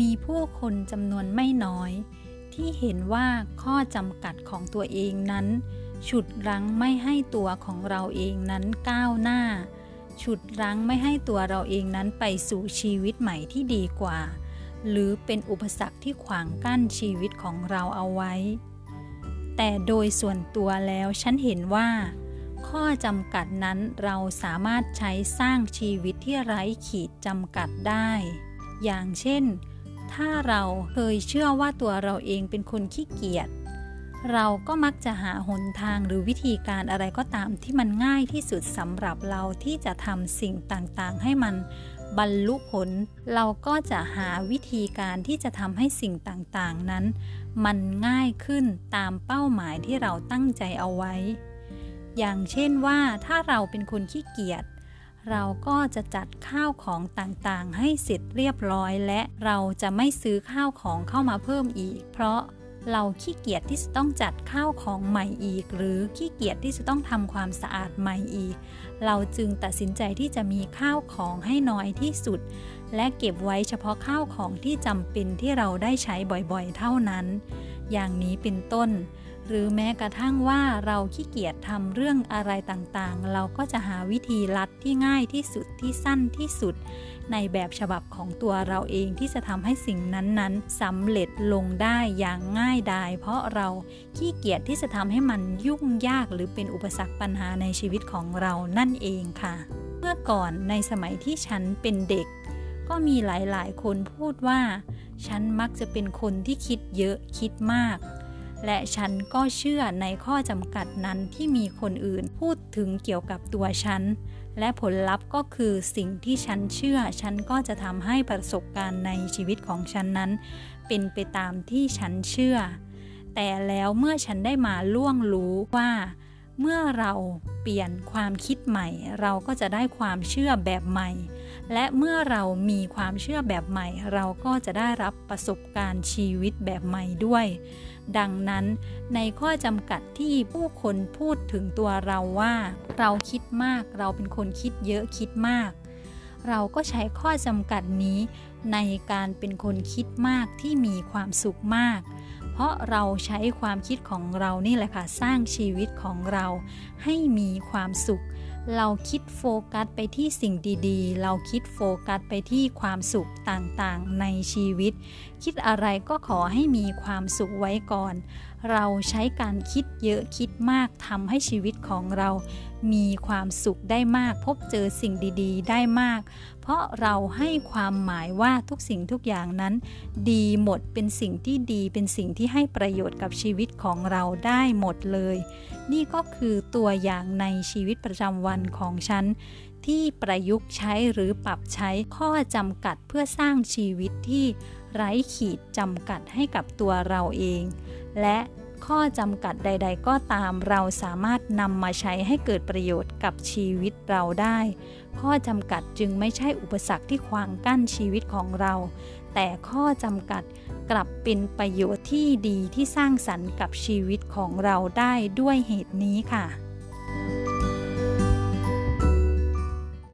มีผู้คนจำนวนไม่น้อย ที่เห็นว่าข้อจำกัดของตัวเองนั้น ฉุดรั้งไม่ให้ตัวของเราเองนั้นก้าวหน้า ฉุดรั้งไม่ให้ตัวเราเองนั้นไปสู่ชีวิตใหม่ที่ดีกว่า หรือเป็นอุปสรรคที่ขวางกั้นชีวิตของเราเอาไว้ แต่โดยส่วนตัวแล้วฉันเห็นว่า ข้อจำกัดนั้นเราสามารถใช้สร้างชีวิตที่ไร้ขีดจำกัดได้อย่างเช่น ถ้าเราเคยเชื่อว่าตัวเราเองเป็นคนขี้เกียจเราก็มักจะหาหนทางหรือวิธีการอะไรก็ตามที่มันง่ายที่สุดสำหรับเราที่จะทำสิ่งต่างๆ ให้มันบรรลุผล เราก็จะหาวิธีการที่จะทำให้สิ่งต่างๆนั้น มันง่ายขึ้นตามเป้าหมายที่เราตั้งใจเอาไว้ อย่างเช่นว่าถ้าเราเป็นคนขี้เกียจ เราก็จะจัดข้าวของต่างๆ ให้เสร็จเรียบร้อย และเราจะไม่ซื้อข้าวของเข้ามาเพิ่มอีก เพราะเราขี้เกียจที่จะต้องจัดข้าวของใหม่อีก หรือขี้เกียจที่จะต้องทำความสะอาดใหม่อีก เราจึงตัดสินใจที่จะมีข้าวของให้น้อยที่สุด และเก็บไว้เฉพาะข้าวของที่จำเป็นที่เราได้ใช้บ่อยๆ เท่านั้น อย่างนี้เป็นต้น หรือแม้กระทั่งว่าเราขี้เกียจทำเรื่องอะไรต่างๆ เราก็จะหาวิธีลัดที่ง่ายที่สุดที่สั้นที่สุด ในแบบฉบับของตัวเราเองที่จะทำให้สิ่งนั้นๆสำเร็จลงได้อย่างง่ายดาย เพราะเราขี้เกียจที่จะทำให้มันยุ่งยากหรือเป็นอุปสรรคปัญหาในชีวิตของเรานั่นเองค่ะ เมื่อก่อนในสมัยที่ฉันเป็นเด็ก ก็มีหลายๆ คนพูดว่า ฉันมักจะเป็นคนที่คิดเยอะคิดมาก และฉันก็เชื่อในข้อจำกัดนั้นที่มีคนอื่นพูดถึงเกี่ยวกับตัวฉัน และผลลัพธ์ก็คือสิ่งที่ฉันเชื่อ ฉันก็จะทำให้ประสบการณ์ในชีวิตของฉันนั้น เป็นไปตามที่ฉันเชื่อ แต่แล้วเมื่อฉันได้มาล่วงรู้ว่า เมื่อเราเปลี่ยนความคิดใหม่ เราก็จะได้ความเชื่อแบบใหม่ และเมื่อเรามีความเชื่อแบบใหม่ เราก็จะได้รับประสบการณ์ชีวิตแบบใหม่ด้วย ดังนั้นในข้อจำกัดที่ผู้คนพูดถึงตัวเราว่า เราคิดมากเราเป็นคนคิดเยอะคิดมาก เราก็ใช้ข้อจำกัดนี้ในการเป็นคนคิดมากที่มีความสุขมาก เพราะเราใช้ความคิดของเรานี่แหละค่ะ สร้างชีวิตของเราให้มีความสุข เราคิดโฟกัสไปที่สิ่งดีๆ เราคิดโฟกัสไปที่ความสุขต่างๆ ในชีวิต คิดอะไรก็ขอให้มีความสุขไว้ก่อนเราใช้การคิดเยอะคิดมากทำให้ชีวิตของเรา มีความสุขได้มาก พบเจอสิ่งดีๆ ได้มาก เพราะเราให้ความหมายว่าทุกสิ่งทุกอย่างนั้น ดีหมดเป็นสิ่งที่ดีเป็นสิ่งที่ให้ประโยชน์กับชีวิตของเราได้หมดเลย นี่ก็คือตัวอย่างในชีวิตประจำวันของฉันที่ประยุกต์ใช้หรือปรับใช้ข้อจำกัดเพื่อสร้างชีวิตที่ไร้ขีดจำกัดให้กับตัวเราเอง และข้อจำกัดใด ๆ ก็ตามเราสามารถนำมาใช้ให้เกิดประโยชน์กับชีวิตเราได้ ข้อจำกัดจึงไม่ใช่อุปสรรคที่ขวางกั้นชีวิตของเรา แต่ข้อจำกัดกลับเป็นประโยชน์ที่ดีที่สร้างสรรค์กับชีวิตของเราได้ด้วยเหตุนี้ค่ะ